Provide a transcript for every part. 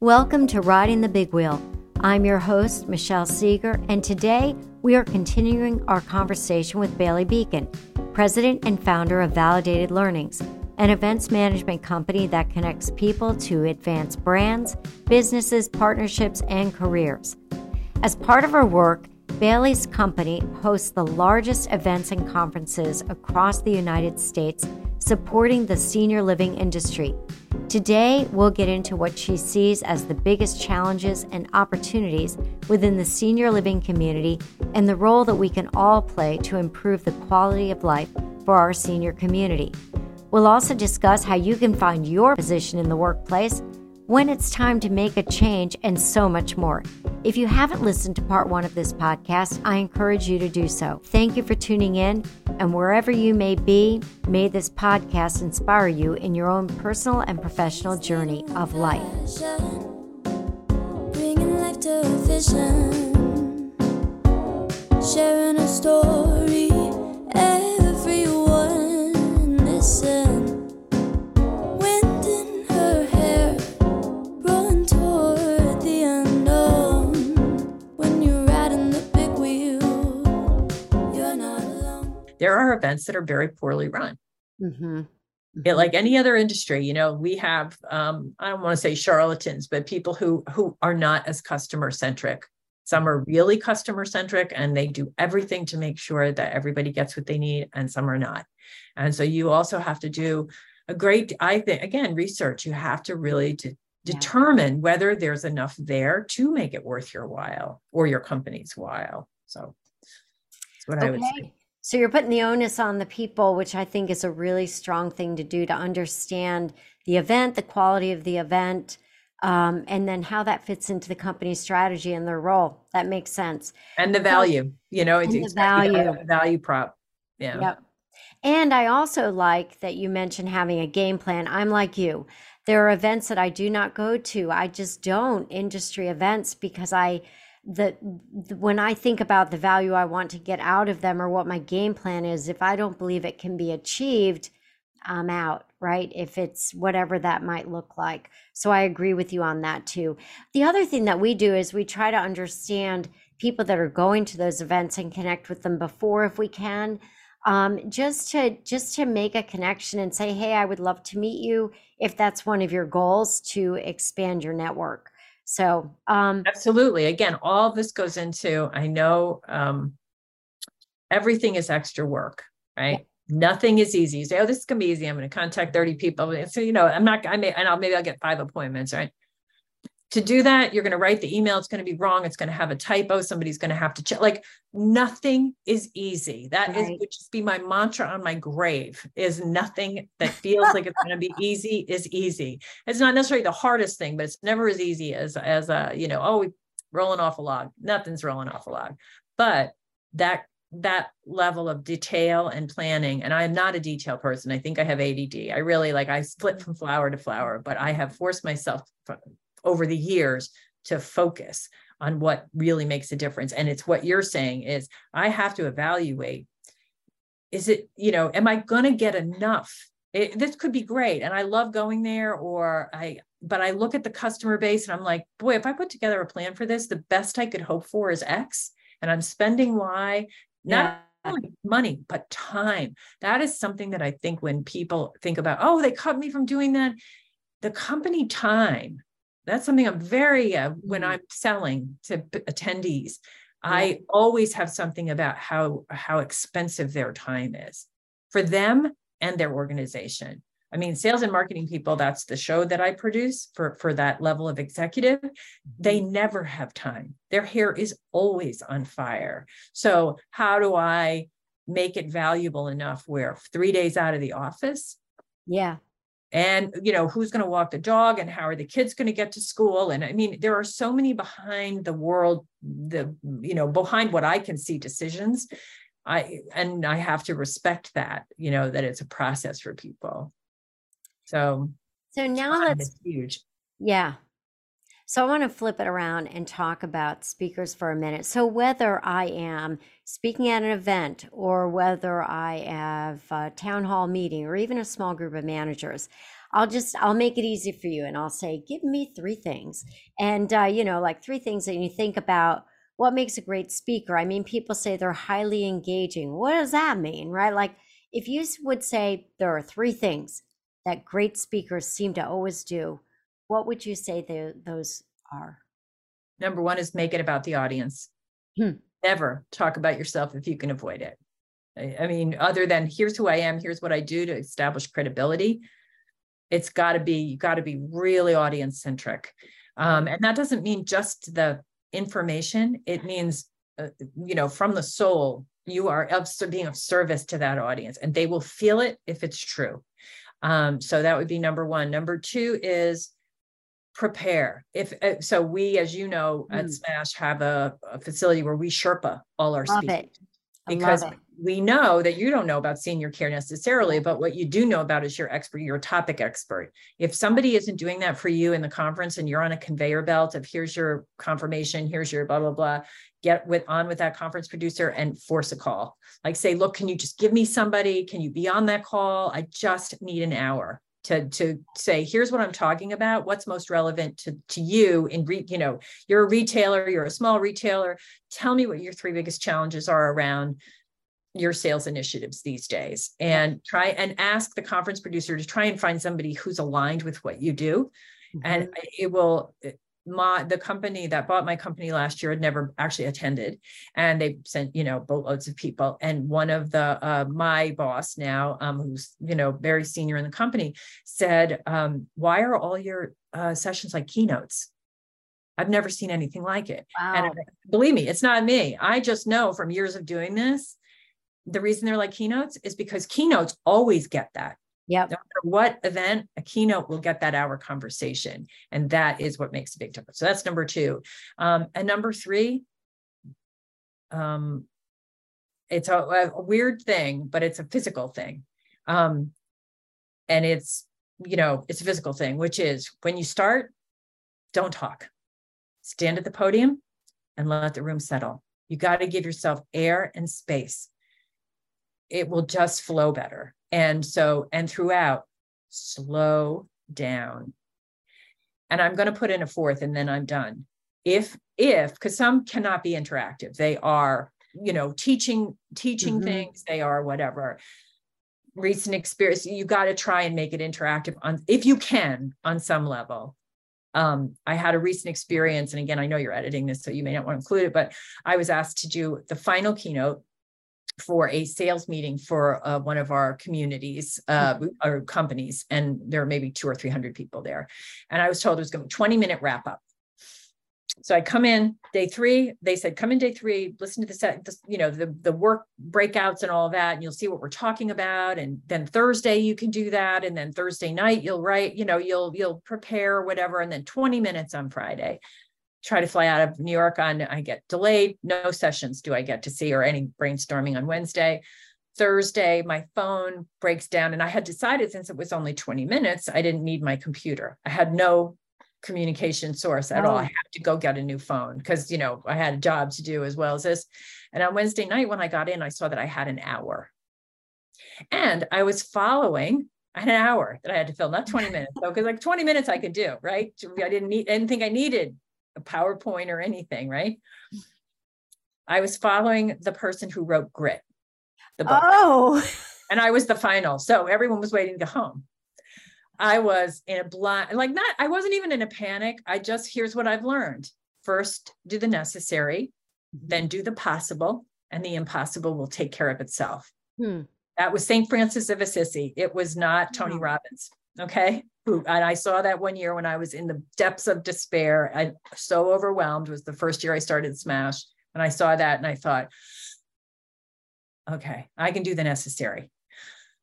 Welcome to Riding the Big Wheel. I'm your host, Michelle Seger, and today we are continuing our conversation with Bailey Beeken, president and founder of Validated Learnings, an events management company that connects people to advance brands, businesses, partnerships, and careers. As part of her work, Bailey's company hosts the largest events and conferences across the United States supporting the senior living industry. Today, we'll get into what she sees as the biggest challenges and opportunities within the senior living community and the role that we can all play to improve the quality of life for our senior community. We'll also discuss how you can find your position in the workplace when it's time to make a change, and so much more. If you haven't listened to part one of this podcast, I encourage you to do so. Thank you for tuning in, and wherever you may be, may this podcast inspire you in your own personal and professional journey of life. Bringing life to a vision, sharing a story. Everyone listen. There are events that are very poorly run. Mm-hmm. Mm-hmm. like any other industry, you know, we have um, I don't want to say charlatans, but people who who are not as customer centric. Some are really customer centric and they do everything to make sure that everybody gets what they need, and some are not. And so you also have to do a great, I think, again, research. You have to really to determine yeah. whether there's enough there to make it worth your while or your company's while. So that's what okay. I would say. So you're putting the onus on the people, which I think is a really strong thing to do to understand the event, the quality of the event, um, and then how that fits into the company's strategy and their role. That makes sense. And the value, you know, it's the value, value prop. Yeah. Yep. And I also like that you mentioned having a game plan. I'm like you. There are events that I do not go to. I just don't industry events because I the, the, when I think about the value I want to get out of them or what my game plan is, if I don't believe it can be achieved, I'm out, right? If it's whatever that might look like. So I agree with you on that too. The other thing that we do is we try to understand people that are going to those events and connect with them before if we can. Um, just to just to make a connection and say, hey, I would love to meet you if that's one of your goals to expand your network. So, um, absolutely. Again, all this goes into, I know um, everything is extra work, right? Yeah. Nothing is easy. You say, oh, this is going to be easy. I'm going to contact 30 people. So, you know, I'm not, I may, and I'll, maybe I'll get five appointments, right? To do that, you're going to write the email. It's going to be wrong. It's going to have a typo. Somebody's going to have to check. Like nothing is easy. That right. is would just be my mantra on my grave. Is nothing that feels like it's going to be easy is easy. It's not necessarily the hardest thing, but it's never as easy as as a you know oh we rolling off a log. Nothing's rolling off a log. But that that level of detail and planning and i'm not a detail person i think i have add i really like i split from flower to flower but i have forced myself over the years to focus on what really makes a difference. And it's what you're saying is i have to evaluate is it you know am i going to get enough? It, this could be great and i love going there or i but i look at the customer base and i'm like boy if i put together a plan for this the best i could hope for is x and i'm spending y not yeah. money but time. That is something that i think when people think about oh they cut me from doing that the company time that's something I'm very, uh, when mm-hmm. I'm selling to attendees, yeah. I always have something about how, how expensive their time is for them and their organization. I mean, sales and marketing people, that's the show that I produce for, for that level of executive. They mm-hmm. never have time. Their hair is always on fire. So, how do I make it valuable enough where three days out of the office? Yeah and you know who's going to walk the dog and how are the kids going to get to school? And i mean there are so many behind the world the you know behind what i can see decisions. I and i have to respect that you know that it's a process for people. So so now that's huge. Yeah so I want to flip it around and talk about speakers for a minute. So whether I am speaking at an event or whether I have a town hall meeting or even a small group of managers, I'll just I'll make it easy for you, and I'll say, give me three things, and uh, you know, like three things that you think about. What makes a great speaker? I mean, people say they're highly engaging. What does that mean, right? Like, if you would say there are three things that great speakers seem to always do, what would you say the, those are? Number one is make it about the audience. Hmm. Never talk about yourself if you can avoid it. I mean, other than here's who I am, here's what I do to establish credibility. It's got to be, you got to be really audience centric. Um, and that doesn't mean just the information, it means, uh, you know, from the soul, you are of, being of service to that audience and they will feel it if it's true. Um, so that would be number one. Number two is prepare. If uh, so, we, as you know, mm. at Smash have a, a, facility where we Sherpa all our Love speakers because we know that you don't know about senior care necessarily, but what you do know about is your expert, your topic expert. If somebody isn't doing that for you in the conference and you're on a conveyor belt of here's your confirmation, here's your blah, blah, blah, get with on with that conference producer and force a call. Like say, look, can you just give me somebody? Can you be on that call? I just need an hour to to say here's what i'm talking about. What's most relevant to to you in re, you know you're a retailer you're a small retailer. Tell me what your three biggest challenges are around your sales initiatives these days. And try and ask the conference producer to try and find somebody who's aligned with what you do. Mm-hmm. and it will my the company that bought my company last year had never actually attended and they sent you know boatloads of people and one of the uh, my boss now um, who's you know very senior in the company said um, why are all your uh, sessions like keynotes I've never seen anything like it. Wow. And believe me, it's not me. I just know from years of doing this the reason they're like keynotes is because keynotes always get that. Yeah. No matter what event, a keynote will get that hour conversation. And that is what makes a big difference. So that's number two. Um, and number three, um, it's a, a, weird thing, but it's a physical thing. Um, and it's, you know, it's a physical thing, which is when you start, don't talk. Stand at the podium and let the room settle. You got to give yourself air and space it will just flow better. And so, and throughout, slow down. And I'm going to put in a fourth and then I'm done. If, if, because some cannot be interactive, they are, you know, teaching, teaching mm-hmm. things, they are whatever. Recent experience, you got to try and make it interactive on, if you can, on some level. Um, I had a recent experience, and again, I know you're editing this, so you may not want to include it, but I was asked to do the final keynote for a sales meeting for uh, one of our communities uh, mm-hmm. or companies, and there are maybe two or three hundred people there. And I was told it was going to be twenty minute wrap up. So I come in day three. They said, come in day three, listen to the set, this, you know, the the work breakouts and all that, and you'll see what we're talking about. And then Thursday you can do that, and then Thursday night you'll write, you know, you'll you'll prepare whatever, and then twenty minutes on Friday try to fly out of New York on, I get delayed. No sessions do I get to see or any brainstorming on Wednesday. Thursday, my phone breaks down. And I had decided since it was only 20 minutes, I didn't need my computer. I had no communication source at oh. all. I oh. had to go get a new phone because, you know, I had a job to do as well as this. And on Wednesday night, when I got in, I saw that I had an hour. And I was following an hour that I had to fill, not 20 minutes. So, because like 20 minutes I could do, right? I didn't need, think I needed a PowerPoint or anything, right? I was following the person who wrote Grit, the book. Oh. And I was the final. So everyone was waiting to go home. I was in a blind, like not, I wasn't even in a panic. I just, here's what I've learned. First, do the necessary, then do the possible, and the impossible will take care of itself. Hmm. That was St. Francis of Assisi. It was not Tony oh. Robbins. Okay and I saw that one year when I was in the depths of despair. and so overwhelmed. Was the first year I started Smash, and I saw that and I thought, okay, I can do the necessary.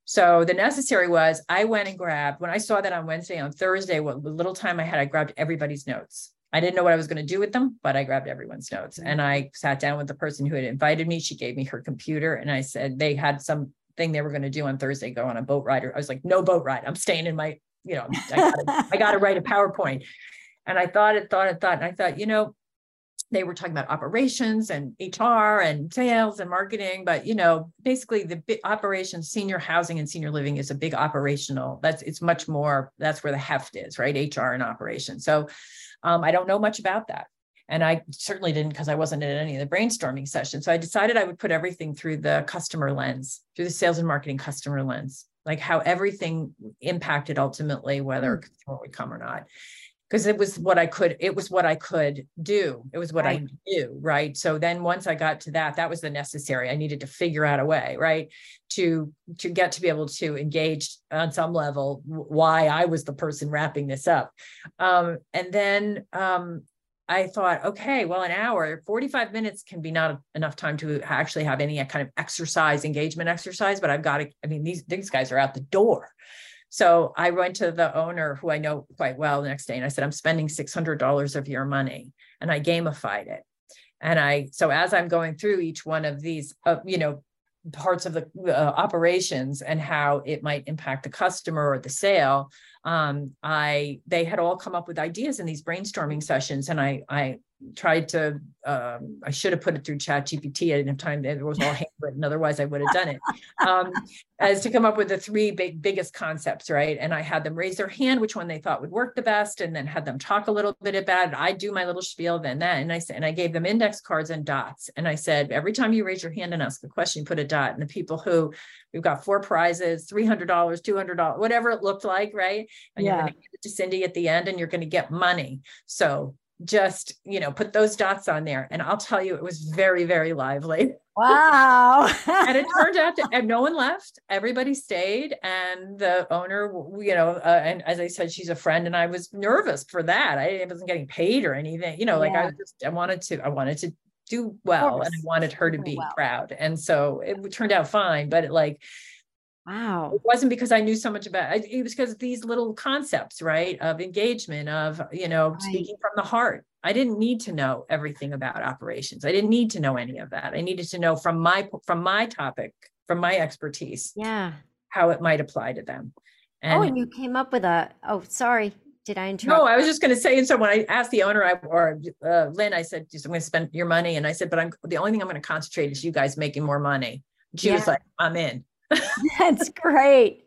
So the necessary was I went and grabbed when I saw that on Wednesday, on Thursday, what little time I had, I grabbed everybody's notes. I didn't know what I was going to do with them, but I grabbed everyone's notes and I sat down with the person who had invited me. She gave me her computer and I said they had some thing they were going to do on Thursday, go on a boat ride. I was like, no boat ride. I'm staying in my you know, I got I got to write a PowerPoint. And I thought it, thought it, thought, and I thought, you know, they were talking about operations and HR and sales and marketing, but you know, basically the operations, senior housing and senior living is a big operational. That's it's much more. That's where the heft is, right? HR and operations. So um, I don't know much about that, and I certainly didn't because I wasn't in any of the brainstorming sessions. So I decided I would put everything through the customer lens, through the sales and marketing customer lens, like how everything impacted ultimately whether a customer would come or not because it was what I could, it was what I could do. It was what right. I knew, right? So then once I got to that, that was the necessary. I needed to figure out a way, right? To to get to be able to engage on some level why I was the person wrapping this up. Um, and then um, I thought, okay, well, an hour, 45 minutes can be not enough time to actually have any kind of exercise, engagement exercise, but I've got to, I mean, these, these guys are out the door. So I went to the owner who I know quite well the next day and I said, I'm spending $600 of your money. And I gamified it. And I, so as I'm going through each one of these, uh, you know, parts of the uh, operations and how it might impact the customer or the sale um, i they had all come up with ideas in these brainstorming sessions and i i tried to um, i should have put it through chat gpt i didn't have time. It was all handwritten otherwise i would have done it. Um, as to come up with the three big biggest concepts right? And i had them raise their hand which one they thought would work the best and then had them talk a little bit about it. I do my little spiel then that and i said and i gave them index cards and dots. And i said every time you raise your hand and ask a question put a dot. And the people who we've got four prizes $300 $200 whatever it looked like right? And yeah. you're going to give it to cindy at the end and you're going to get money. So just you know put those dots on there. And i'll tell you it was very very lively. Wow. And it turned out that and no one left. Everybody stayed. And the owner you know uh, and as i said she's a friend and i was nervous for that. I wasn't getting paid or anything. You know like yeah. i just i wanted to i wanted to do well and i wanted her to be well. proud. And so it turned out fine. But it like Wow. It wasn't because I knew so much about it. It was because of these little concepts, right? Of engagement, of, you know, right. speaking from the heart. I didn't need to know everything about operations. I didn't need to know any of that. I needed to know from my from my topic, from my expertise. Yeah. How it might apply to them. And, oh, and you came up with a oh, sorry. Did I interrupt? No, I was just going to say. And so when I asked the owner, I, or uh, Lynn, I said, "I'm going to spend your money," and I said, "But I'm the only thing I'm going to concentrate is you guys making more money." She yeah. was like, "I'm in." That's great.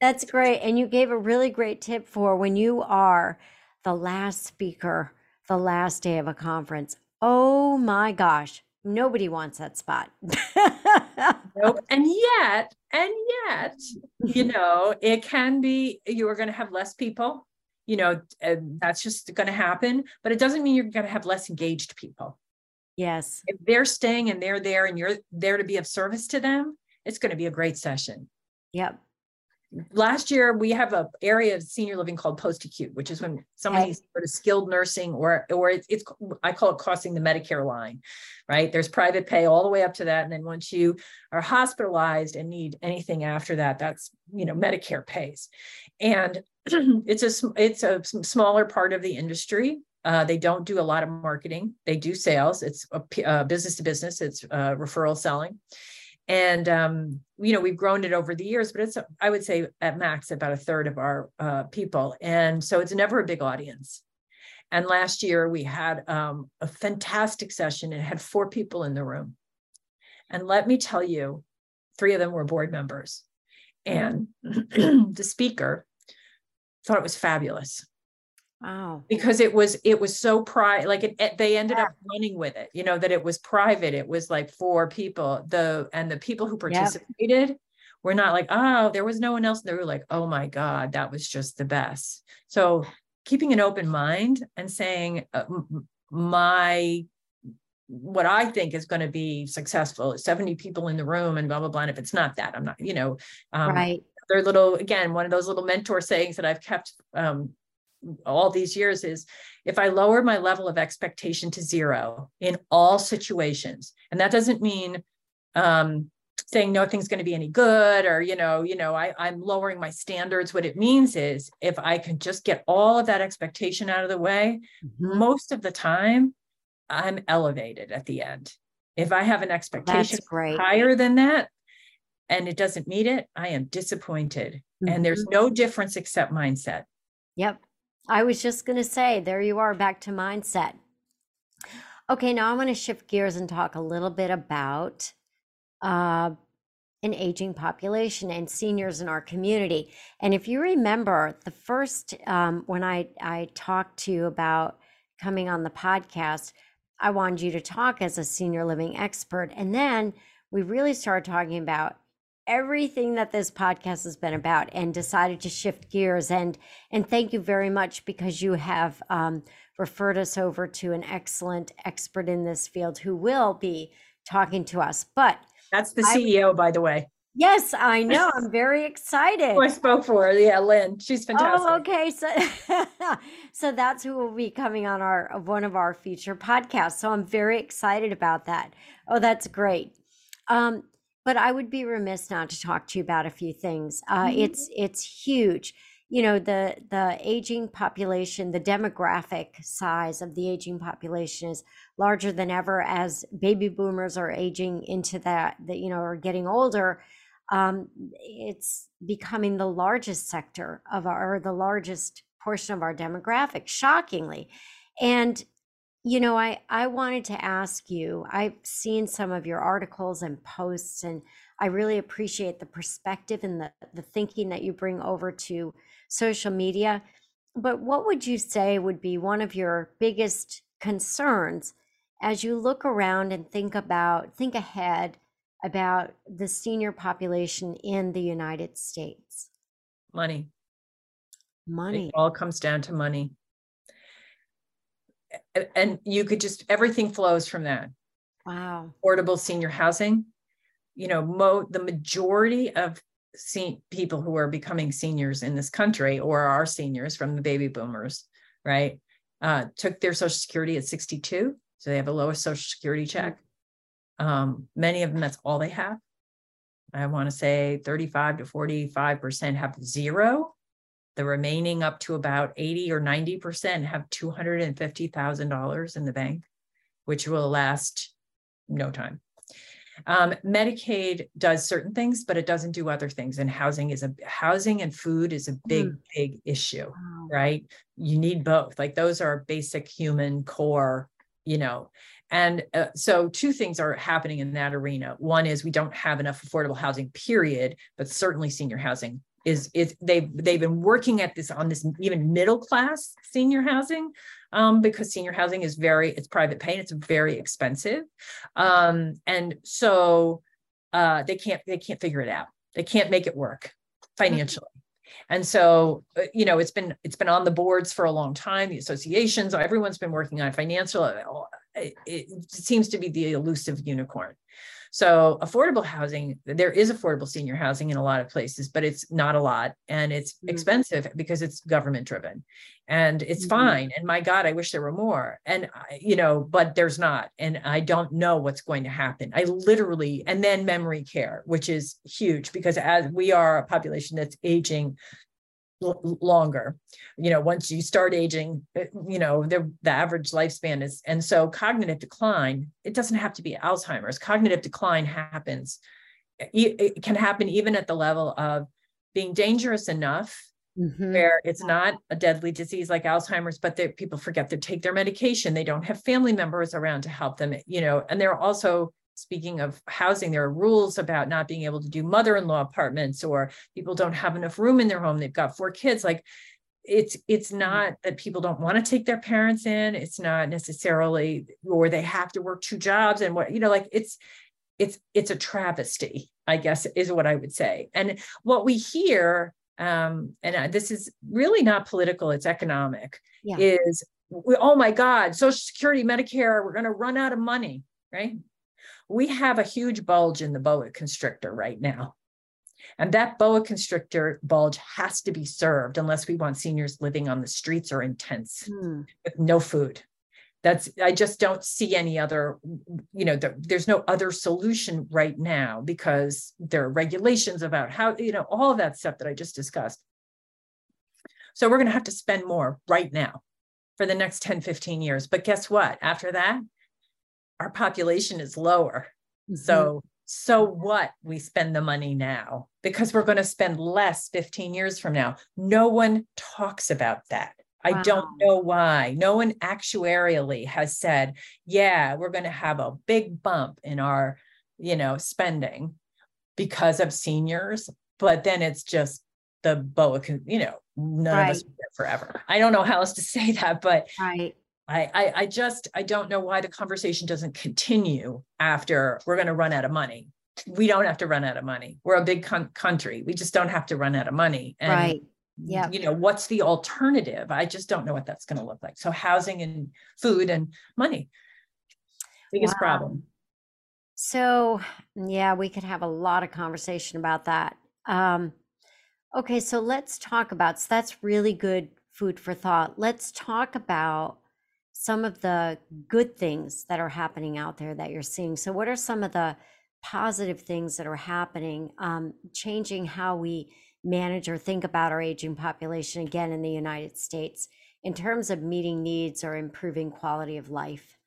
That's great. And you gave a really great tip for when you are the last speaker, the last day of a conference. Oh my gosh, nobody wants that spot. nope. And yet, and yet, you know, it can be you are going to have less people. You know, that's just going to happen, but it doesn't mean you're going to have less engaged people. Yes. If they're staying and they're there and you're there to be of service to them, it's going to be a great session. Yep. Last year, we have a area of senior living called post acute, which is when somebody's okay. sort of skilled nursing, or or it's, it's I call it crossing the Medicare line, right? There's private pay all the way up to that, and then once you are hospitalized and need anything after that, that's you know Medicare pays, and it's a it's a smaller part of the industry. Uh, they don't do a lot of marketing. They do sales. It's a, uh, business to business. It's uh, referral selling and um, you know we've grown it over the years but it's i would say at max about a third of our uh, people. And so it's never a big audience. And last year we had um, a fantastic session. It had four people in the room. And let me tell you three of them were board members. And the speaker thought it was fabulous Wow. Because it was it was so private like it, it, they ended yeah. up running with it, you know, that it was private. It was like for people, the and the people who participated yeah. were not like, oh, there was no one else. They were like, oh my God, that was just the best. So keeping an open mind and saying uh, my what I think is going to be successful is 70 people in the room and blah blah blah. And if it's not that, I'm not, you know, um, right. They're little again, one of those little mentor sayings that I've kept um, all these years is if I lower my level of expectation to zero in all situations, and that doesn't mean um, saying nothing's going to be any good or you know you know I, i'm lowering my standards what it means is if i can just get all of that expectation out of the way mm-hmm. most of the time i'm elevated at the end if i have an expectation higher than that and it doesn't meet it i am disappointed mm-hmm. and there's mm-hmm. no difference except mindset yep I was just going to say, there you are, back to mindset. Okay, now I want to shift gears and talk a little bit about uh, an aging population and seniors in our community. And if you remember, the first um, when I I talked to you about coming on the podcast, I wanted you to talk as a senior living expert, and then we really started talking about everything that this podcast has been about and decided to shift gears. And and thank you very much because you have um, referred us over to an excellent expert in this field who will be talking to us. But that's the ceo I, by the way. Yes i know. I'm very excited. Who i spoke for. Yeah lynn. She's oh, fantastic. oh okay. So so that's who will be coming on our one of our future podcasts. So i'm very excited about that. Oh that's great. Um, but I would be remiss not to talk to you about a few things. Uh, mm-hmm. It's it's huge. You know the the aging population, the demographic size of the aging population is larger than ever as baby boomers are aging into that. That you know are getting older. Um, it's becoming the largest sector of our, or the largest portion of our demographic, shockingly. And you know, I, I wanted to ask you, I've seen some of your articles and posts, and I really appreciate the perspective and the, the thinking that you bring over to social media. But what would you say would be one of your biggest concerns as you look around and think about, think ahead about the senior population in the United States? Money. Money. It all comes down to money and you could just everything flows from that. Wow. Affordable senior housing you know mo the majority of se- people who are becoming seniors in this country or are seniors from the baby boomers right uh, took their social security at 62 so they have a lowest social security check. Um, many of them that's all they have. I want to say 35 to 45 percent have zero the remaining up to about 80 or 90% have $250,000 in the bank, which will last no time. Um, Medicaid does certain things, but it doesn't do other things. And housing is a housing and food is a big, mm. big issue, wow. right? You need both. Like those are basic human core, you know. And uh, so, two things are happening in that arena. One is we don't have enough affordable housing, period, but certainly senior housing is is they've they've been working at this on this even middle class senior housing um, because senior housing is very it's private pay it's very expensive. Um, and so uh, they can't they can't figure it out. They can't make it work financially. And so uh, you know it's been it's been on the boards for a long time. The associations everyone's been working on financial it, it seems to be the elusive unicorn so affordable housing, there is affordable senior housing in a lot of places, but it's not a lot and it's mm-hmm. expensive because it's government driven and it's mm-hmm. fine. And my God, I wish there were more. And, you know, but there's not. And I don't know what's going to happen. I literally, and then memory care, which is huge because as we are a population that's aging longer. You know once you start aging uh, you know the, the average lifespan is and so cognitive decline it doesn't have to be alzheimer's. Cognitive decline happens it can happen even at the level of being dangerous enough mm-hmm. where it's not a deadly disease like alzheimer's but people forget to take their medication. They don't have family members around to help them you know and they're also speaking of housing, there are rules about not being able to do mother-in-law apartments or people don't have enough room in their home. They've got four kids. Like it's it's mm-hmm. not that people don't want to take their parents in. It's not necessarily or they have to work two jobs and what you know, like it's it's it's a travesty, I guess, is what I would say. And what we hear, um, and this is really not political, it's economic, yeah. is oh my God, Social Security, Medicare, we're going to run out of money, right? We have a huge bulge in the boa constrictor right now. And that boa constrictor bulge has to be served unless we want seniors living on the streets or in tents mm. with no food. That's, I just don't see any other, you know, there, there's no other solution right now because there are regulations about how, you know, all of that stuff that I just discussed. So we're going to have to spend more right now for the next 10, 15 years. But guess what? After that, our population is lower. Mm-hmm. So so what we spend the money now because we're going to spend less 15 years from now. No one talks about that. I don't know why. No one actuarially has said, yeah, we're going to have a big bump in our, you know, spending because of seniors. But then it's just the boa, you know, none right. of us forever. I don't know how else to say that, but right. I, I, I just I don't know why the conversation doesn't continue after we're going to run out of money. We don't have to run out of money. We're a big con- country. We just don't have to run out of money. And, right. Yeah. You know, what's the alternative? I just don't know what that's going to look like. So housing and food and money. Biggest wow. problem. So yeah, we could have a lot of conversation about that. Um, okay, so let's talk about so that's really good food for thought. Let's talk about some of the good things that are happening out there that you're seeing. So, what are some of the positive things that are happening, um, changing how we manage or think about our aging population again in the United States in terms of meeting needs or improving quality of life?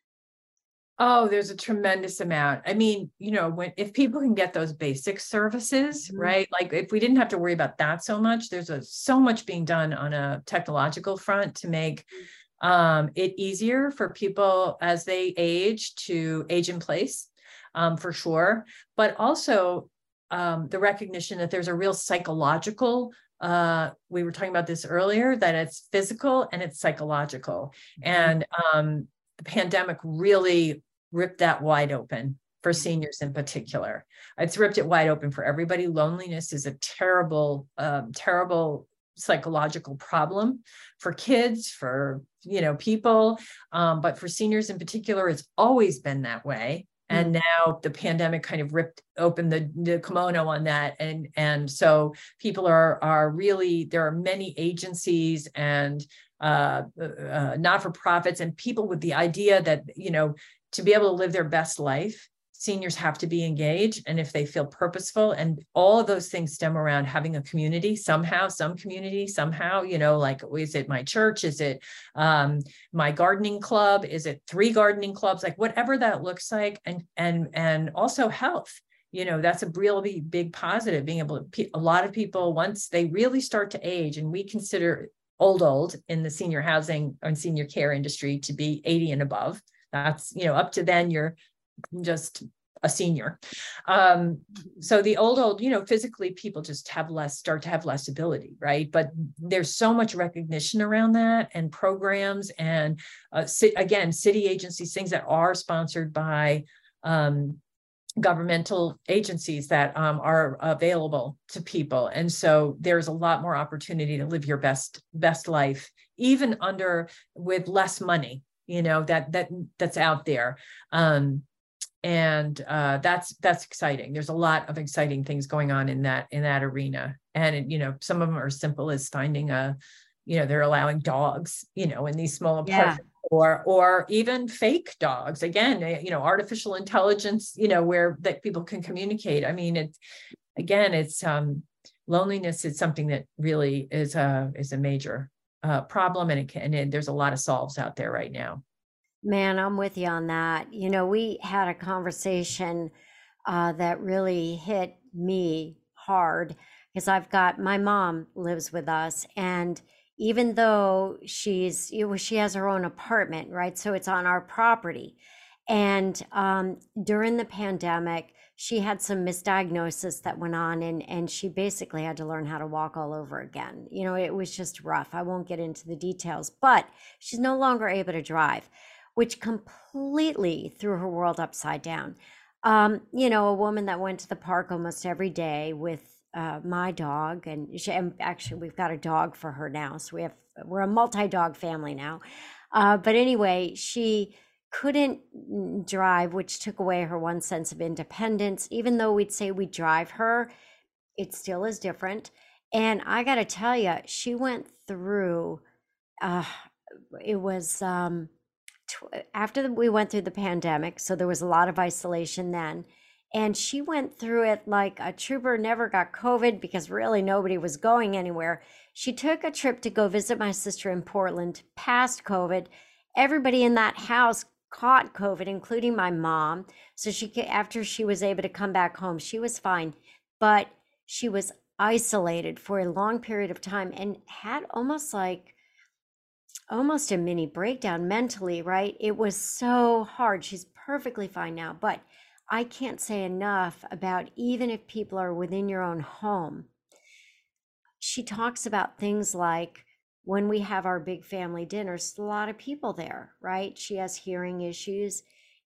Oh, there's a tremendous amount. I mean, you know, when if people can get those basic services, mm-hmm. right? Like if we didn't have to worry about that so much, there's a, so much being done on a technological front to make mm-hmm um, it easier for people as they age to age in place um, for sure. But also um, the recognition that there's a real psychological uh, we were talking about this earlier that it's physical and it's psychological. Mm-hmm. and um, the pandemic really ripped that wide open for seniors in particular. It's ripped it wide open for everybody. Loneliness is a terrible um, terrible psychological problem for kids for you know people um, but for seniors in particular it's always been that way and mm. now the pandemic kind of ripped open the, the kimono on that and and so people are are really there are many agencies and uh, uh, not for profits and people with the idea that you know to be able to live their best life seniors have to be engaged and if they feel purposeful and all of those things stem around having a community somehow some community somehow you know like is it my church? Is it um, my gardening club? Is it three gardening clubs? Like whatever that looks like and and and also health you know that's a really big positive being able to a lot of people once they really start to age and we consider old old in the senior housing and senior care industry to be 80 and above that's you know up to then you're just a senior. Um, so the old, old, you know, physically people just have less, start to have less ability, right? But there's so much recognition around that and programs and uh, again, city agencies, things that are sponsored by um, governmental agencies that um, are available to people. And so there's a lot more opportunity to live your best, best life, even under with less money, you know, that, that that's out there. Um, and uh, that's that's exciting. There's a lot of exciting things going on in that in that arena, and you know some of them are as simple as finding a, you know, they're allowing dogs, you know, in these small apartments. Yeah. Or, or even fake dogs. Again, eh, you know, artificial intelligence. You know, where that people can communicate. I mean, it's again, it's um, loneliness is something that really is a is a major uh, problem, and it can. And there's a lot of solves out there right now. Man, I'm with you on that. You know, we had a conversation uh, that really hit me hard because I've got my mom lives with us, and even though she's she has her own apartment, right? So it's on our property. And um, during the pandemic, she had some misdiagnosis that went on, and and she basically had to learn how to walk all over again. You know, it was just rough. I won't get into the details, but she's no longer able to drive which completely threw her world upside down. Um, you know, a woman that went to the park almost every day with uh, my dog, and, she, and actually we've got a dog for her now, so we have we're a multi-dog family now. Uh, but anyway, she couldn't drive, which took away her one sense of independence. Even though we'd say we drive her, it still is different. And I got to tell you, she went through. Uh, it was um, after we went through the pandemic, so there was a lot of isolation then. And she went through it like a trooper never got COVID because really nobody was going anywhere. She took a trip to go visit my sister in Portland past COVID. Everybody in that house caught COVID, including my mom. So she, after she was able to come back home, she was fine. But she was isolated for a long period of time and had almost like almost a mini breakdown mentally, right? It was so hard. She's perfectly fine now, but I can't say enough about even if people are within your own home. She talks about things like when we have our big family dinners, a lot of people there, right? She has hearing issues,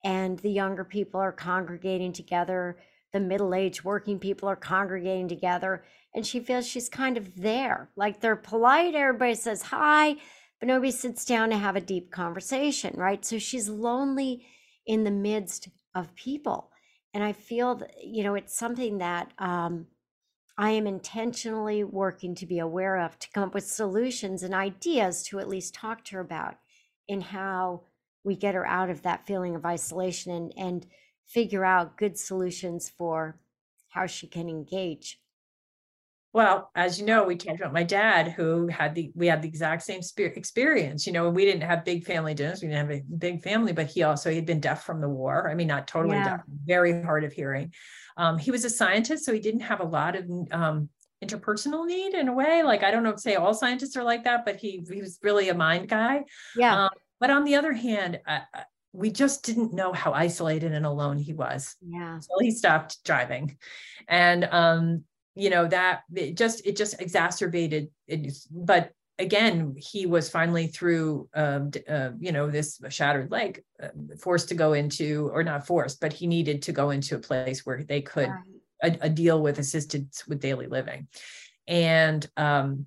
and the younger people are congregating together. The middle aged working people are congregating together, and she feels she's kind of there. Like they're polite, everybody says hi, but nobody sits down to have a deep conversation, right? So she's lonely in the midst of people. And I feel that, you know, it's something that um, I am intentionally working to be aware of to come up with solutions and ideas to at least talk to her about in how we get her out of that feeling of isolation and, and figure out good solutions for how she can engage well, as you know, we talked about my dad who had the we had the exact same experience. You know, we didn't have big family dinners, we didn't have a big family, but he also he'd been deaf from the war. I mean, not totally yeah. deaf, very hard of hearing. Um, he was a scientist, so he didn't have a lot of um, interpersonal need in a way. Like I don't know, say all scientists are like that, but he he was really a mind guy. Yeah. Um, but on the other hand, uh, we just didn't know how isolated and alone he was. Yeah. So he stopped driving, and um, you know that it just it just exacerbated it but again he was finally through um, uh, you know this shattered leg uh, forced to go into or not forced but he needed to go into a place where they could right. a, a deal with assistance with daily living. And um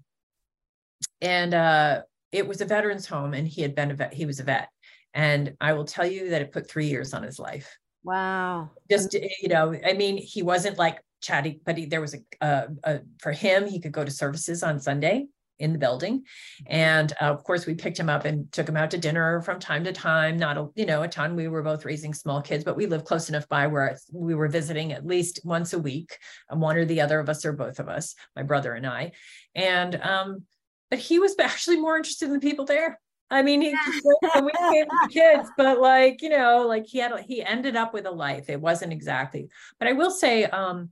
and uh it was a veterans home and he had been a vet he was a vet. And i will tell you that it put three years on his life. Wow. Just you know i mean he wasn't like chatty, but he, there was a, a, a, for him, he could go to services on Sunday in the building. And uh, of course, we picked him up and took him out to dinner from time to time. Not a, you know, a ton. We were both raising small kids, but we lived close enough by where we were visiting at least once a week, one or the other of us or both of us, my brother and I. And, um, but he was actually more interested in the people there. I mean, he when we came to kids, but like, you know, like he had, he ended up with a life. It wasn't exactly, but I will say, um,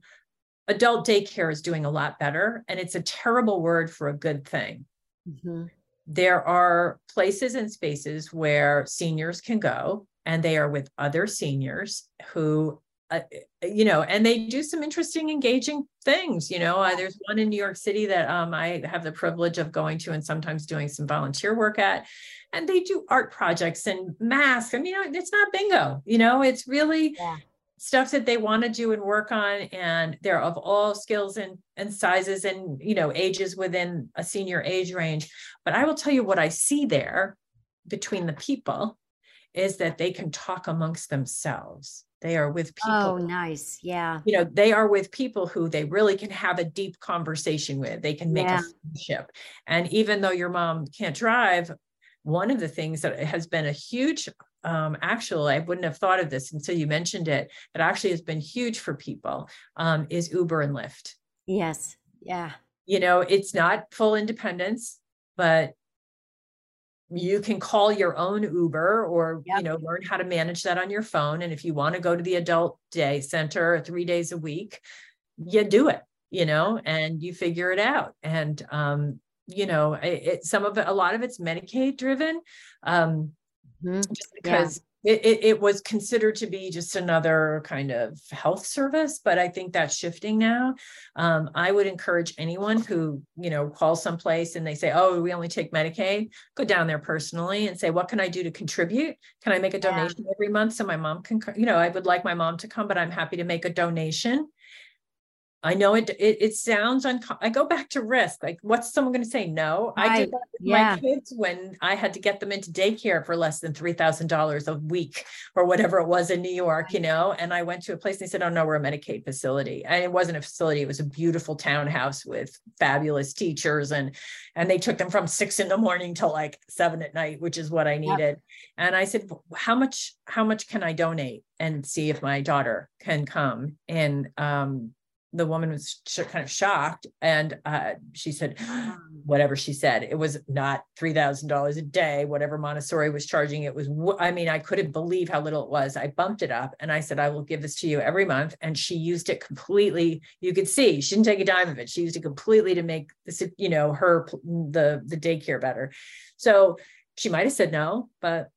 adult daycare is doing a lot better, and it's a terrible word for a good thing. Mm-hmm. There are places and spaces where seniors can go, and they are with other seniors who uh, you know, and they do some interesting, engaging things. You know, uh, there's one in New York City that um, I have the privilege of going to and sometimes doing some volunteer work at. And they do art projects and masks. I mean, it's not bingo. You know, it's really yeah stuff that they want to do and work on and they're of all skills and, and sizes and you know ages within a senior age range. But i will tell you what i see there between the people is that they can talk amongst themselves. They are with people oh nice. Yeah. You know they are with people who they really can have a deep conversation with. They can make yeah. a friendship. And even though your mom can't drive one of the things that has been a huge um, actually, I wouldn't have thought of this until you mentioned it, that actually has been huge for people um, is Uber and Lyft. Yes. Yeah. You know, it's not full independence, but you can call your own Uber or, yep. you know, learn how to manage that on your phone. And if you want to go to the adult day center three days a week, you do it, you know, and you figure it out. And, um, you know, it, it, some of it, a lot of it's Medicaid driven. Um, mm-hmm. just because yeah. it, it, it, was considered to be just another kind of health service but i think that's shifting now um, i would encourage anyone who you know calls someplace and they say oh we only take medicaid go down there personally and say what can i do to contribute can i make a donation yeah. every month so my mom can you know i would like my mom to come but i'm happy to make a donation I know it, it, it sounds uncomfortable. I go back to risk. Like, what's someone going to say? No, right. I did that with yeah. my kids when I had to get them into daycare for less than $3,000 a week or whatever it was in New York, right. you know? And I went to a place and they said, Oh, no, we're a Medicaid facility. And it wasn't a facility. It was a beautiful townhouse with fabulous teachers. And, and they took them from six in the morning till like seven at night, which is what I needed. Yep. And I said, how much, how much can I donate and see if my daughter can come? And, um, the woman was sh- kind of shocked and uh, she said whatever she said it was not $3000 a day whatever montessori was charging it was w- i mean i couldn't believe how little it was i bumped it up and i said i will give this to you every month and she used it completely you could see she didn't take a dime of it she used it completely to make this you know her the the daycare better so she might have said no, but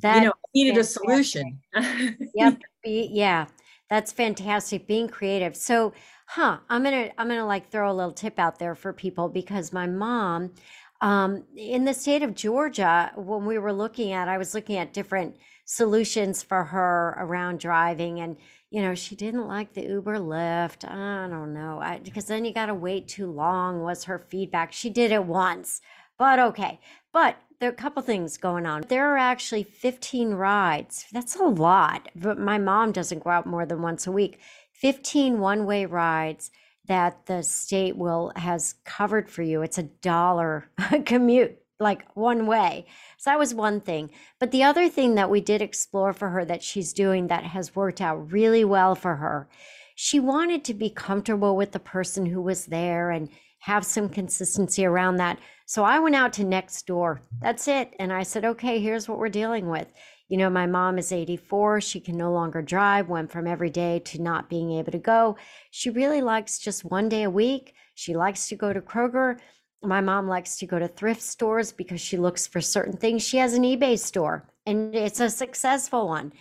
that you know, needed fantastic. a solution. yep. Yeah. That's fantastic. Being creative. So, huh, I'm to I'm to like throw a little tip out there for people because my mom um, in the state of Georgia when we were looking at I was looking at different solutions for her around driving and you know she didn't like the uber lyft i don't know I, because then you got to wait too long was her feedback she did it once but okay but there are a couple things going on there are actually 15 rides that's a lot but my mom doesn't go out more than once a week 15 one-way rides that the state will has covered for you it's a dollar commute like one way. So that was one thing. But the other thing that we did explore for her that she's doing that has worked out really well for her, she wanted to be comfortable with the person who was there and have some consistency around that. So I went out to Nextdoor. That's it. And I said, okay, here's what we're dealing with. You know, my mom is 84. She can no longer drive, went from every day to not being able to go. She really likes just one day a week. She likes to go to Kroger my mom likes to go to thrift stores because she looks for certain things. She has an eBay store and it's a successful one.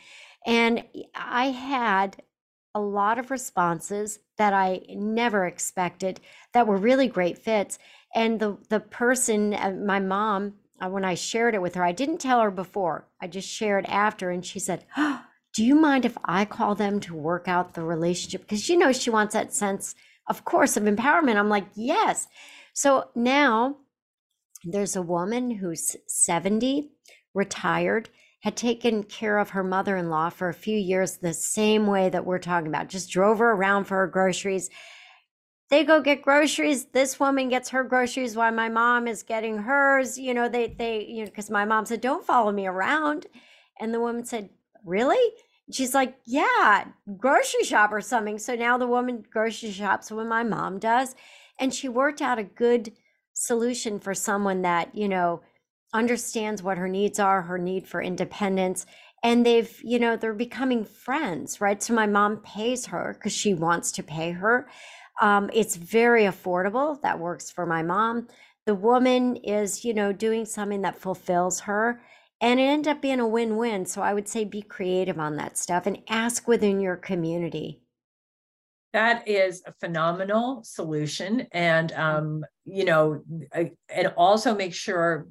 And I had a lot of responses that I never expected that were really great fits. And the the person, uh, my mom, uh, when I shared it with her, I didn't tell her before. I just shared after, and she said, oh, "Do you mind if I call them to work out the relationship?" Because you know she wants that sense, of course, of empowerment. I'm like, yes. So now there's a woman who's 70, retired, had taken care of her mother in law for a few years the same way that we're talking about, just drove her around for her groceries. They go get groceries. This woman gets her groceries while my mom is getting hers. You know, they, they, you know, because my mom said, don't follow me around. And the woman said, really? She's like, yeah, grocery shop or something. So now the woman grocery shops when my mom does and she worked out a good solution for someone that you know understands what her needs are her need for independence and they've you know they're becoming friends right? So my mom pays her because she wants to pay her. Um, it's very affordable. That works for my mom. The woman is you know doing something that fulfills her and it ended up being a win-win. So i would say be creative on that stuff and ask within your community. That is a phenomenal solution and um, you know and also make sure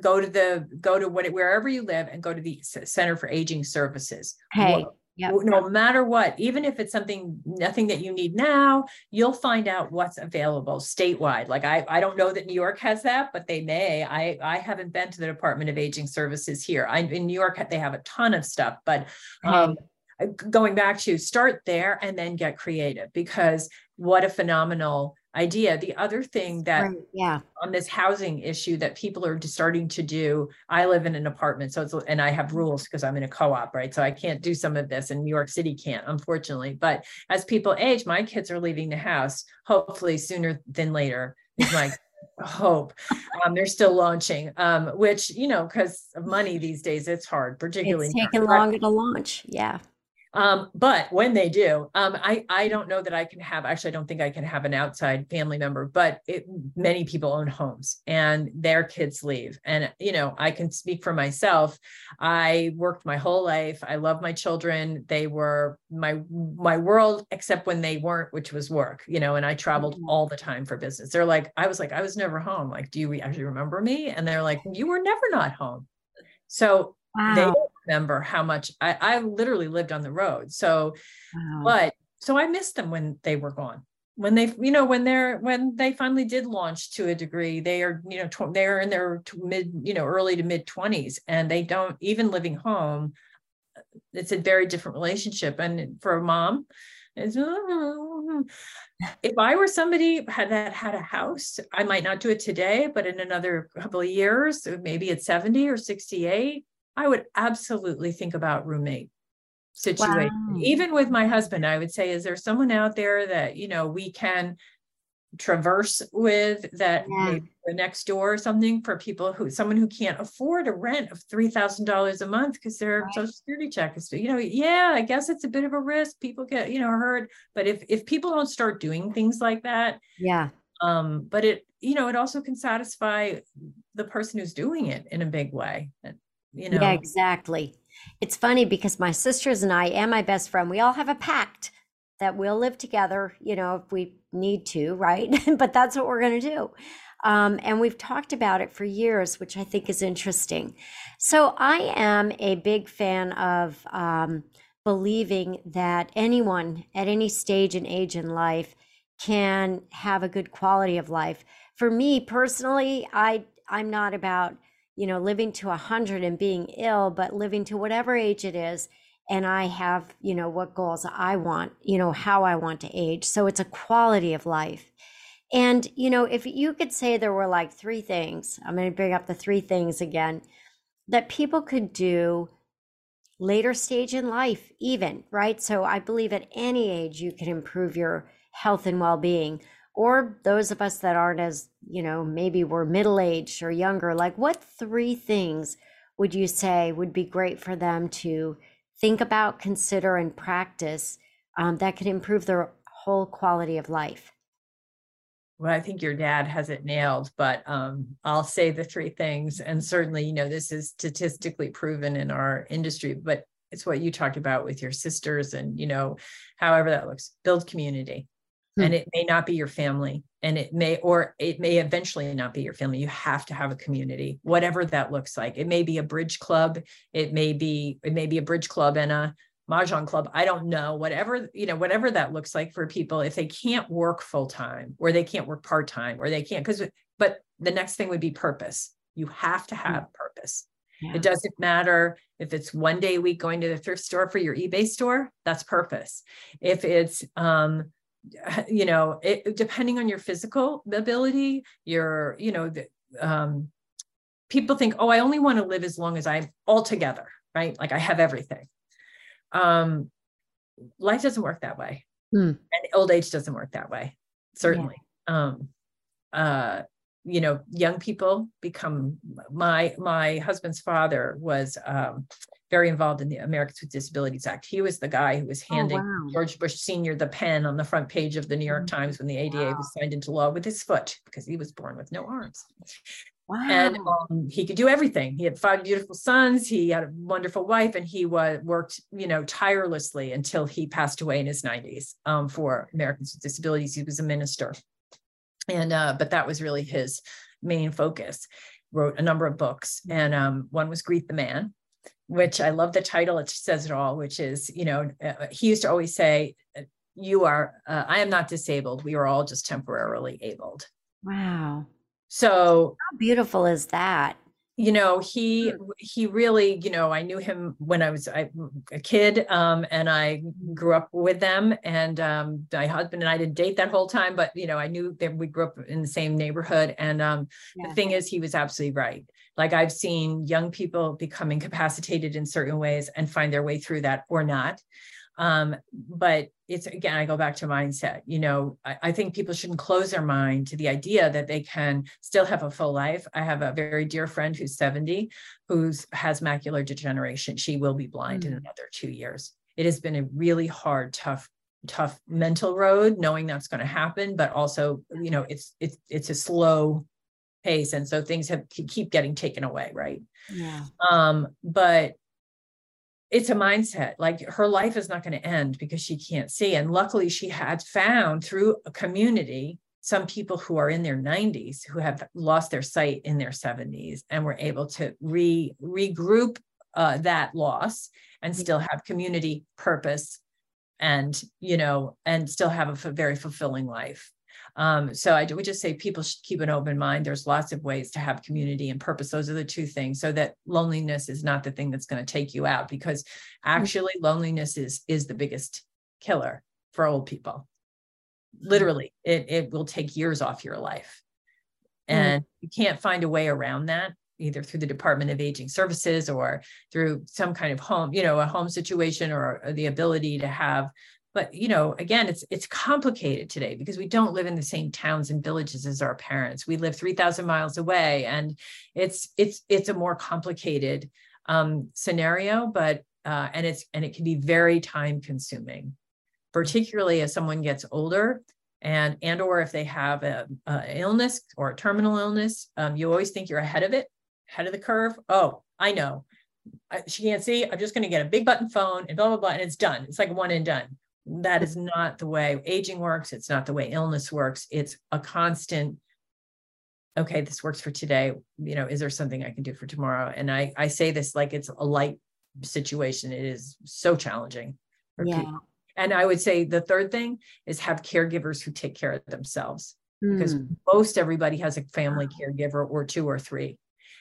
go to the go to what, wherever you live and go to the center for aging services. Hey Yep. no matter what even if it's something nothing that you need now you'll find out what's available statewide. Like i i don't know that new york has that but they may. I i haven't been to the department of aging services here. I in new york they have a ton of stuff but um going back to start there and then get creative because what a phenomenal idea. The other thing that right, yeah on this housing issue that people are starting to do, I live in an apartment, so it's and I have rules because I'm in a co-op, right? So I can't do some of this, and New York City can't, unfortunately. But as people age, my kids are leaving the house, hopefully sooner than later. Is my hope um, they're still launching um, which you know because of money these days it's hard particularly it's taking longer to launch yeah um, but when they do, um, I, I don't know that I can have, actually, I don't think I can have an outside family member, but it, many people own homes and their kids leave. And, you know, I can speak for myself. I worked my whole life. I love my children. They were my, my world, except when they weren't, which was work, you know, and I traveled mm-hmm. all the time for business. They're like, I was like, I was never home. Like, do you actually remember me? And they're like, you were never not home. So wow. they don't remember how much I, I literally lived on the road. So, wow. but so I missed them when they were gone. When they, you know, when they're when they finally did launch to a degree, they are, you know, tw- they're in their mid, you know, early to mid twenties, and they don't even living home. Uh, it's a very different relationship, and for a mom, it's, mm-hmm. if I were somebody had that had a house, I might not do it today, but in another couple of years, maybe at 70 or 68, I would absolutely think about roommate situation. Wow. Even with my husband, I would say, is there someone out there that, you know, we can traverse with that yeah. maybe next door or something for people who someone who can't afford a rent of three thousand dollars a month because their right. social security check is you know yeah I guess it's a bit of a risk people get you know hurt but if if people don't start doing things like that yeah Um, but it, you know, it also can satisfy the person who's doing it in a big way. You know? Yeah, exactly. It's funny because my sisters and I and my best friend, we all have a pact that we'll live together, you know, if we need to, right? but that's what we're going to do. Um, and we've talked about it for years, which I think is interesting. So I am a big fan of um, believing that anyone at any stage and age in life can have a good quality of life. For me personally, I I'm not about you know living to a hundred and being ill, but living to whatever age it is and I have, you know, what goals I want, you know, how I want to age. So it's a quality of life. And, you know, if you could say there were like three things, I'm going to bring up the three things again that people could do later stage in life, even, right? So I believe at any age you can improve your health and well being. Or those of us that aren't as, you know, maybe we're middle aged or younger, like what three things would you say would be great for them to think about, consider, and practice um, that could improve their whole quality of life? Well, I think your dad has it nailed, but um, I'll say the three things. And certainly, you know, this is statistically proven in our industry, but it's what you talked about with your sisters and, you know, however that looks, build community. Hmm. And it may not be your family, and it may, or it may eventually not be your family. You have to have a community, whatever that looks like. It may be a bridge club. It may be, it may be a bridge club and a mahjong club i don't know whatever you know whatever that looks like for people if they can't work full time or they can't work part time or they can't because but the next thing would be purpose you have to have mm. purpose yeah. it doesn't matter if it's one day a week going to the thrift store for your ebay store that's purpose if it's um you know it, depending on your physical ability your you know the, um people think oh i only want to live as long as i'm all together right like i have everything um, life doesn't work that way. Hmm. And old age doesn't work that way, certainly. Yeah. Um, uh, you know, young people become my my husband's father was um, very involved in the Americans with Disabilities Act. He was the guy who was oh, handing oh, wow. George Bush Sr. the pen on the front page of the New York mm-hmm. Times when the ADA wow. was signed into law with his foot because he was born with no arms. Wow. And um, he could do everything. He had five beautiful sons. He had a wonderful wife, and he was worked, you know, tirelessly until he passed away in his 90s um, for Americans with Disabilities. He was a minister, and uh, but that was really his main focus. Wrote a number of books, and um, one was Greet the Man, which I love the title. It says it all. Which is, you know, uh, he used to always say, "You are, uh, I am not disabled. We are all just temporarily abled." Wow so how beautiful is that? You know, he hmm. he really, you know, I knew him when I was I, a kid, um, and I grew up with them. And um, my husband and I didn't date that whole time, but you know, I knew that we grew up in the same neighborhood. And um, yeah. the thing is, he was absolutely right. Like I've seen young people become incapacitated in certain ways and find their way through that or not. Um, but it's again, I go back to mindset. You know, I, I, think people shouldn't close their mind to the idea that they can still have a full life. I have a very dear friend who's 70 who has macular degeneration. She will be blind mm. in another two years. It has been a really hard, tough, tough mental road, knowing that's going to happen, but also, you know, it's it's it's a slow pace. And so things have keep getting taken away, right? Yeah. Um, but it's a mindset like her life is not going to end because she can't see. And luckily she had found through a community some people who are in their 90s who have lost their sight in their 70s and were able to re regroup uh, that loss and still have community purpose and you know and still have a very fulfilling life um, so I would just say people should keep an open mind. There's lots of ways to have community and purpose. Those are the two things. So that loneliness is not the thing that's going to take you out because mm-hmm. actually loneliness is is the biggest killer for old people. Mm-hmm. Literally, it, it will take years off your life. Mm-hmm. And mm-hmm. you can't find a way around that either through the Department of Aging Services or through some kind of home, you know, a home situation or the ability to have but you know again it's it's complicated today because we don't live in the same towns and villages as our parents. We live 3000 miles away and it's it's it's a more complicated um, scenario but uh, and it's and it can be very time consuming particularly as someone gets older and and or if they have a, a illness or a terminal illness um, you always think you're ahead of it ahead of the curve. Oh i know. She can't see. I'm just going to get a big button phone and blah blah blah and it's done. It's like one and done that is not the way aging works it's not the way illness works it's a constant okay this works for today you know is there something i can do for tomorrow and i i say this like it's a light situation it is so challenging for yeah. people and I would say the third thing is have caregivers who take care of themselves mm. because hmm. most everybody has a family caregiver or two or three.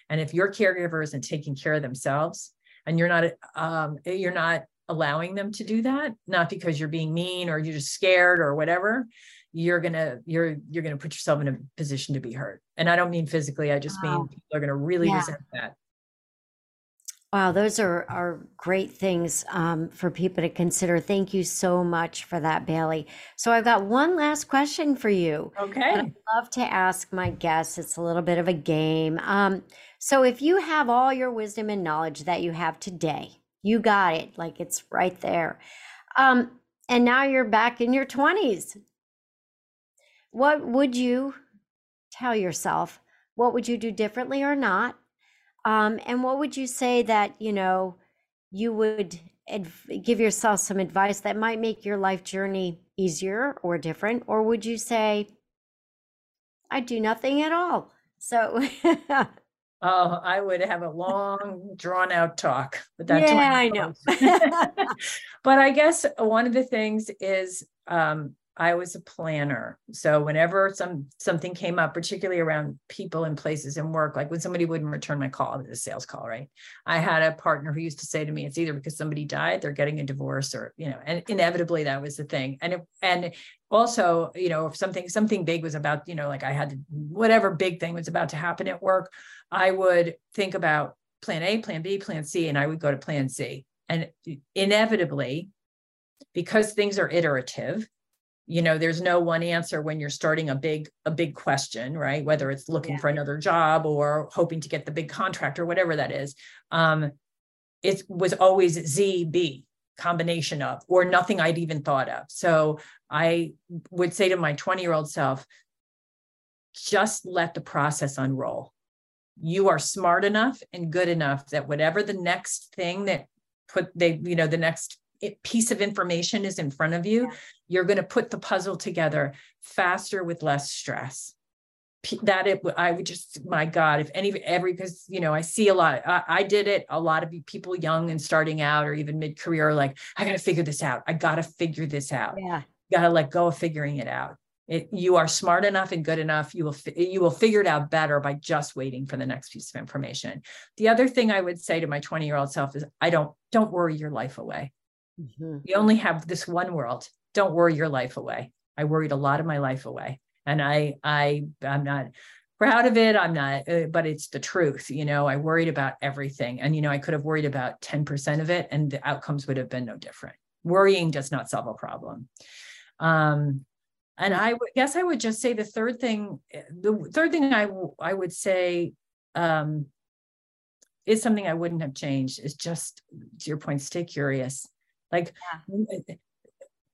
And if your caregiver isn't taking care of themselves and you're not, um, you're not allowing them to do that, not because you're being mean or you're just scared or whatever, you're gonna you're you're gonna put yourself in a position to be hurt. And I don't mean physically. I just wow. mean people are gonna really yeah. resent that. Wow, those are, are great things um, for people to consider. Thank you so much for that, Bailey. So I've got one last question for you. Okay. I'd love to ask my guests. It's a little bit of a game. Um, so if you have all your wisdom and knowledge that you have today, you got it, like it's right there. Um, and now you're back in your 20s. What would you tell yourself? What would you do differently or not? Um, and what would you say that, you know, you would adv- give yourself some advice that might make your life journey easier or different? Or would you say, I do nothing at all? So, Oh, I would have a long, drawn out talk. But that's yeah, I know. but I guess one of the things is um, I was a planner. So whenever some something came up, particularly around people and places and work, like when somebody wouldn't return my call, it was a sales call, right? I had a partner who used to say to me, it's either because somebody died, they're getting a divorce, or you know, and inevitably that was the thing. And it, and also, you know, if something something big was about, you know, like I had to, whatever big thing was about to happen at work, I would think about plan A, plan B, plan C, and I would go to plan C. And inevitably, because things are iterative you know there's no one answer when you're starting a big a big question right? Whether it's looking yeah. for another job or hoping to get the big contract or whatever that is. Um it was always zb combination of or nothing i'd even thought of. So i would say to my 20 year old self just let the process unroll. You are smart enough and good enough that whatever the next thing that put they you know the next piece of information is in front of you, yeah. you're going to put the puzzle together faster with less stress. That it, I would just, my God, if any, every, because, you know, I see a lot, I, I did it. A lot of people young and starting out or even mid career, like, I got to figure this out. I got to figure this out. Yeah. Got to let go of figuring it out. It, you are smart enough and good enough you will you will figure it out better by just waiting for the next piece of information the other thing i would say to my 20 year old self is i don't don't worry your life away Mm-hmm. You only have this one world. Don't worry your life away. I worried a lot of my life away. And I, I, I'm not proud of it. I'm not, uh, but it's the truth. You know, I worried about everything. And, you know, I could have worried about 10% of it and the outcomes would have been no different. Worrying does not solve a problem. Um, and I guess I would just say the third thing, the third thing I, I would say um, is something I wouldn't have changed is just to your point, stay curious. Like yeah.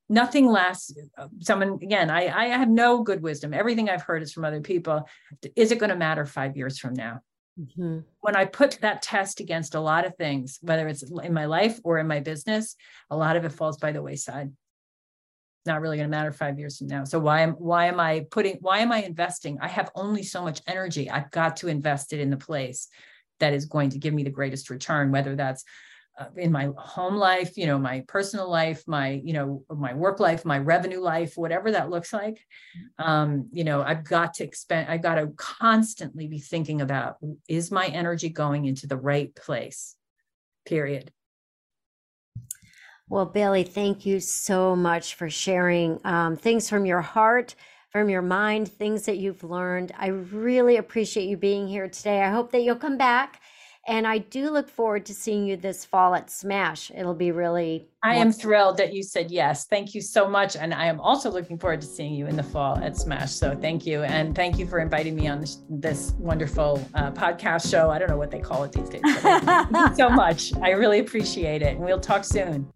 nothing lasts. Someone again, I I have no good wisdom. Everything I've heard is from other people. Is it going to matter five years from now? Mm-hmm. When I put that test against a lot of things, whether it's in my life or in my business, a lot of it falls by the wayside. Not really going to matter five years from now. So why am why am I putting why am I investing? I have only so much energy. I've got to invest it in the place that is going to give me the greatest return, whether that's uh, in my home life, you know, my personal life, my, you know, my work life, my revenue life, whatever that looks like. Um, you know, I've got to expend, I've got to constantly be thinking about is my energy going into the right place? Period. Well, Bailey, thank you so much for sharing um, things from your heart, from your mind, things that you've learned. I really appreciate you being here today. I hope that you'll come back and I do look forward to seeing you this fall at Smash. It'll be really. I am thrilled that you said yes. Thank you so much. And I am also looking forward to seeing you in the fall at Smash. So thank you. And thank you for inviting me on this, this wonderful uh, podcast show. I don't know what they call it these days. thank you so much. I really appreciate it. And we'll talk soon.